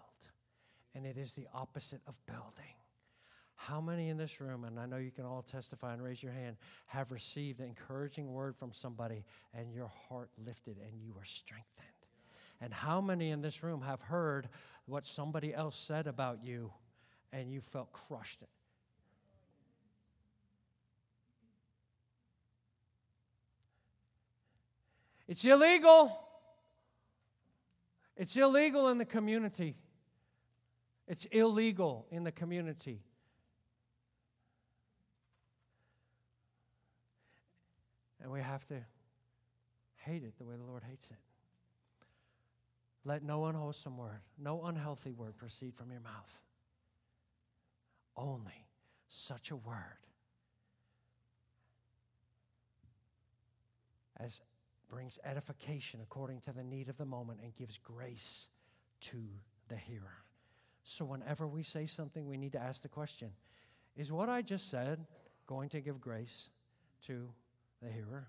And it is the opposite of building. How many in this room, and I know you can all testify and raise your hand, have received an encouraging word from somebody and your heart lifted and you were strengthened? And how many in this room have heard what somebody else said about you and you felt crushed It's illegal. It's illegal in the community. It's illegal in the community. And we have to hate it the way the Lord hates it. Let no unwholesome word, no unhealthy word proceed from your mouth. Only such a word as brings edification according to the need of the moment and gives grace to the hearer. So, whenever we say something, we need to ask the question Is what I just said going to give grace to the hearer?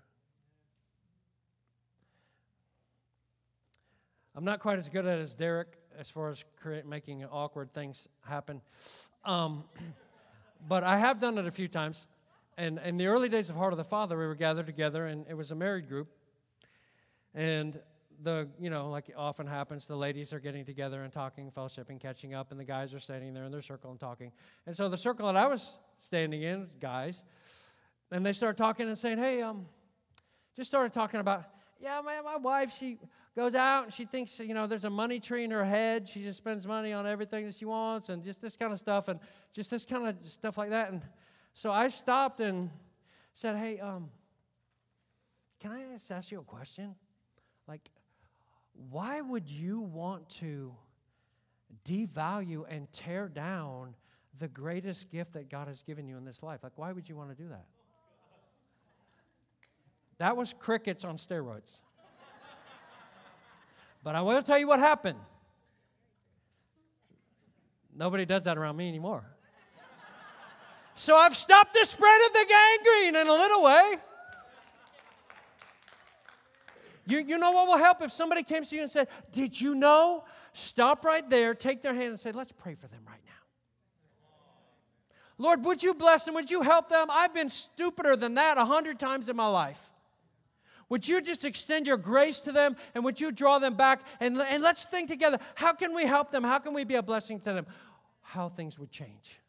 I'm not quite as good at it as Derek as far as making awkward things happen. Um, but I have done it a few times. And in the early days of Heart of the Father, we were gathered together, and it was a married group. And the, you know, like often happens, the ladies are getting together and talking, fellowship and catching up, and the guys are standing there in their circle and talking. And so the circle that I was standing in, guys, and they started talking and saying, hey, um, just started talking about, yeah, man, my wife, she goes out and she thinks, you know, there's a money tree in her head. She just spends money on everything that she wants and just this kind of stuff and just this kind of stuff like that. And so I stopped and said, hey, um, can I ask you a question? Like, why would you want to devalue and tear down the greatest gift that God has given you in this life? Like, why would you want to do that? That was crickets on steroids. but I will tell you what happened. Nobody does that around me anymore. so I've stopped the spread of the gangrene in a little way. You, you know what will help if somebody came to you and said, Did you know? Stop right there, take their hand, and say, Let's pray for them right now. Lord, would you bless them? Would you help them? I've been stupider than that a hundred times in my life. Would you just extend your grace to them and would you draw them back? And, and let's think together how can we help them? How can we be a blessing to them? How things would change.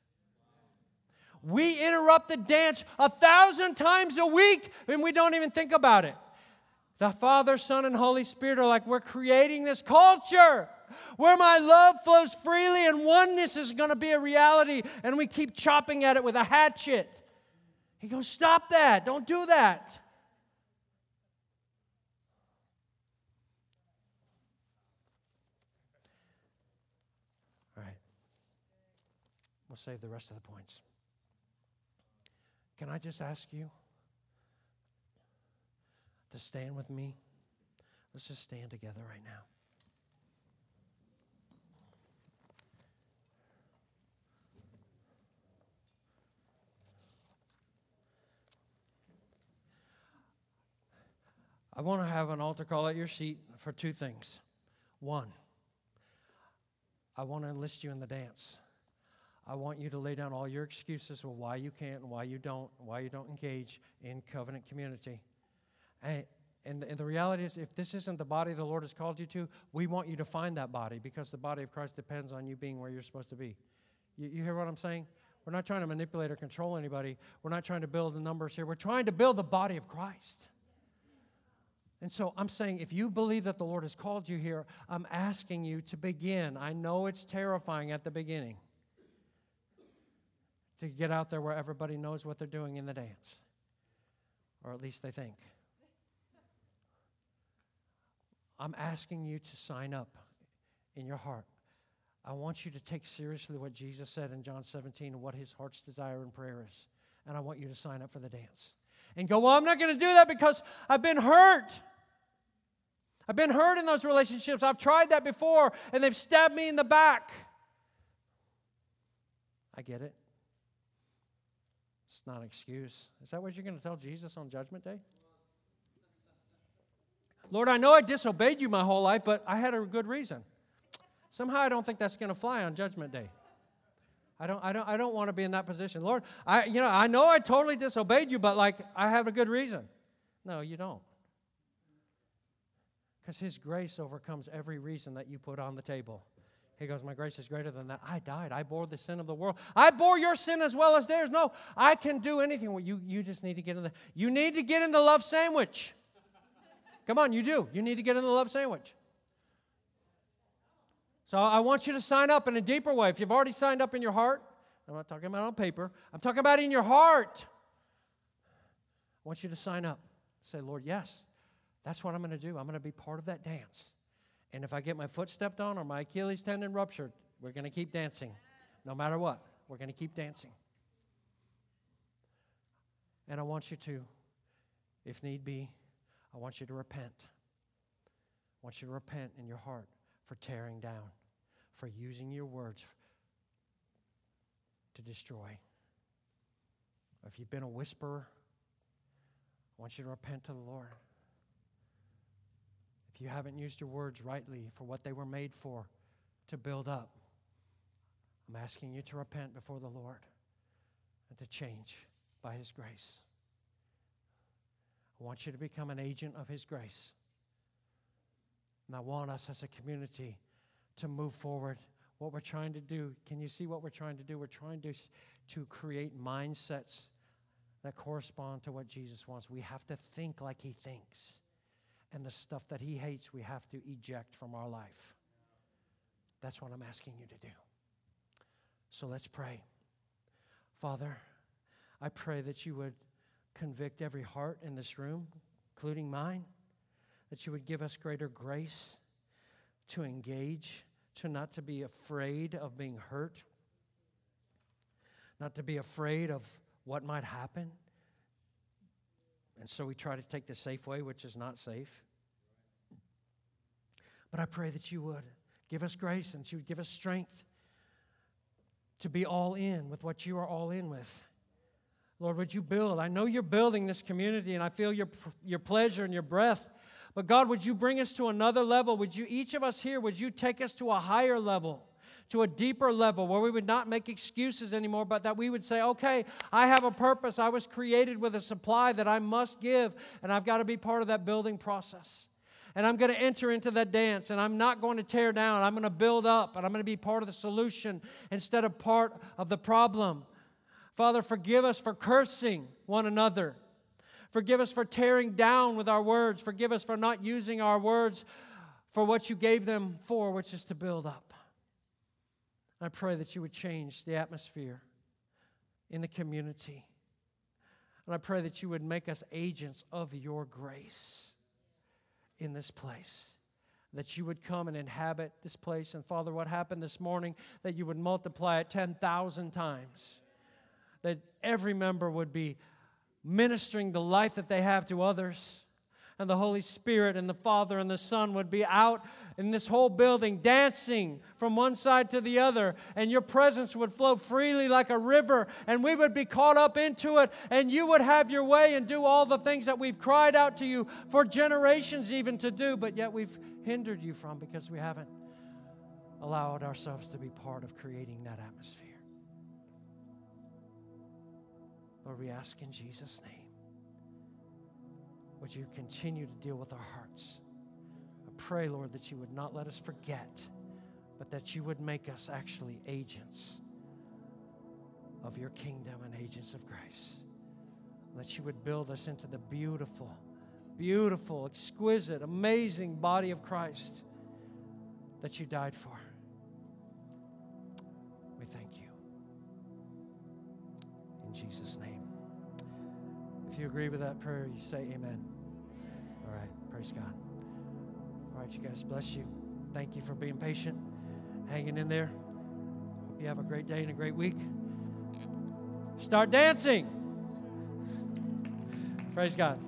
We interrupt the dance a thousand times a week and we don't even think about it. The Father, Son, and Holy Spirit are like, we're creating this culture where my love flows freely and oneness is going to be a reality, and we keep chopping at it with a hatchet. He goes, Stop that. Don't do that. All right. We'll save the rest of the points. Can I just ask you to stand with me? Let's just stand together right now. I want to have an altar call at your seat for two things. One, I want to enlist you in the dance. I want you to lay down all your excuses for why you can't and why you don't, why you don't engage in covenant community. And, and, and the reality is, if this isn't the body the Lord has called you to, we want you to find that body because the body of Christ depends on you being where you're supposed to be. You, you hear what I'm saying? We're not trying to manipulate or control anybody. We're not trying to build the numbers here. We're trying to build the body of Christ. And so I'm saying, if you believe that the Lord has called you here, I'm asking you to begin. I know it's terrifying at the beginning to get out there where everybody knows what they're doing in the dance, or at least they think. I'm asking you to sign up in your heart. I want you to take seriously what Jesus said in John 17 and what his heart's desire and prayer is. And I want you to sign up for the dance. And go, well, I'm not going to do that because I've been hurt. I've been hurt in those relationships. I've tried that before and they've stabbed me in the back. I get it. It's not an excuse. Is that what you're going to tell Jesus on Judgment Day? Lord, I know I disobeyed you my whole life, but I had a good reason. Somehow I don't think that's going to fly on Judgment Day. I don't, I don't, I don't want to be in that position. Lord, I, you know, I know I totally disobeyed you, but like I have a good reason. No, you don't. Because His grace overcomes every reason that you put on the table. He goes, My grace is greater than that. I died. I bore the sin of the world. I bore your sin as well as theirs. No, I can do anything. You, you just need to get in the you need to get in the love sandwich. Come on, you do. You need to get in the love sandwich. So I want you to sign up in a deeper way. If you've already signed up in your heart, I'm not talking about on paper, I'm talking about in your heart. I want you to sign up. Say, Lord, yes, that's what I'm going to do. I'm going to be part of that dance. And if I get my foot stepped on or my Achilles tendon ruptured, we're going to keep dancing. No matter what, we're going to keep dancing. And I want you to, if need be, I want you to repent. I want you to repent in your heart for tearing down, for using your words to destroy. If you've been a whisperer, I want you to repent to the Lord if you haven't used your words rightly for what they were made for, to build up, I'm asking you to repent before the Lord and to change by His grace. I want you to become an agent of His grace. And I want us as a community to move forward. What we're trying to do, can you see what we're trying to do? We're trying to, to create mindsets that correspond to what Jesus wants. We have to think like He thinks and the stuff that He hates, we have to eject from our life. That's what I'm asking you to do. So let's pray. Father, I pray that you would convict every heart in this room, including mine, that you would give us greater grace to engage, to not to be afraid of being hurt, not to be afraid of what might happen and so we try to take the safe way, which is not safe. But I pray that you would give us grace and that you would give us strength to be all in with what you are all in with. Lord, would you build? I know you're building this community and I feel your, your pleasure and your breath. But God, would you bring us to another level? Would you, each of us here, would you take us to a higher level? to a deeper level where we would not make excuses anymore, but that we would say, okay, I have a purpose. I was created with a supply that I must give, and I've got to be part of that building process. And I'm going to enter into that dance, and I'm not going to tear down. I'm going to build up, and I'm going to be part of the solution instead of part of the problem. Father, forgive us for cursing one another. Forgive us for tearing down with our words. Forgive us for not using our words for what you gave them for, which is to build up. I pray that you would change the atmosphere in the community. And I pray that you would make us agents of your grace in this place. That you would come and inhabit this place. And Father, what happened this morning, that you would multiply it 10,000 times. That every member would be ministering the life that they have to others. And the Holy Spirit and the Father and the Son would be out in this whole building dancing from one side to the other. And your presence would flow freely like a river. And we would be caught up into it. And you would have your way and do all the things that we've cried out to you for generations even to do. But yet we've hindered you from because we haven't allowed ourselves to be part of creating that atmosphere. Lord, we ask in Jesus' name, would you continue to deal with our hearts? I pray, Lord, that you would not let us forget, but that you would make us actually agents of your kingdom and agents of grace. That you would build us into the beautiful, beautiful, exquisite, amazing body of Christ that you died for. Jesus' name. If you agree with that prayer, you say amen. All right, praise God. All right, you guys, bless you. Thank you for being patient, hanging in there. Hope you have a great day and a great week. Start dancing. Praise God.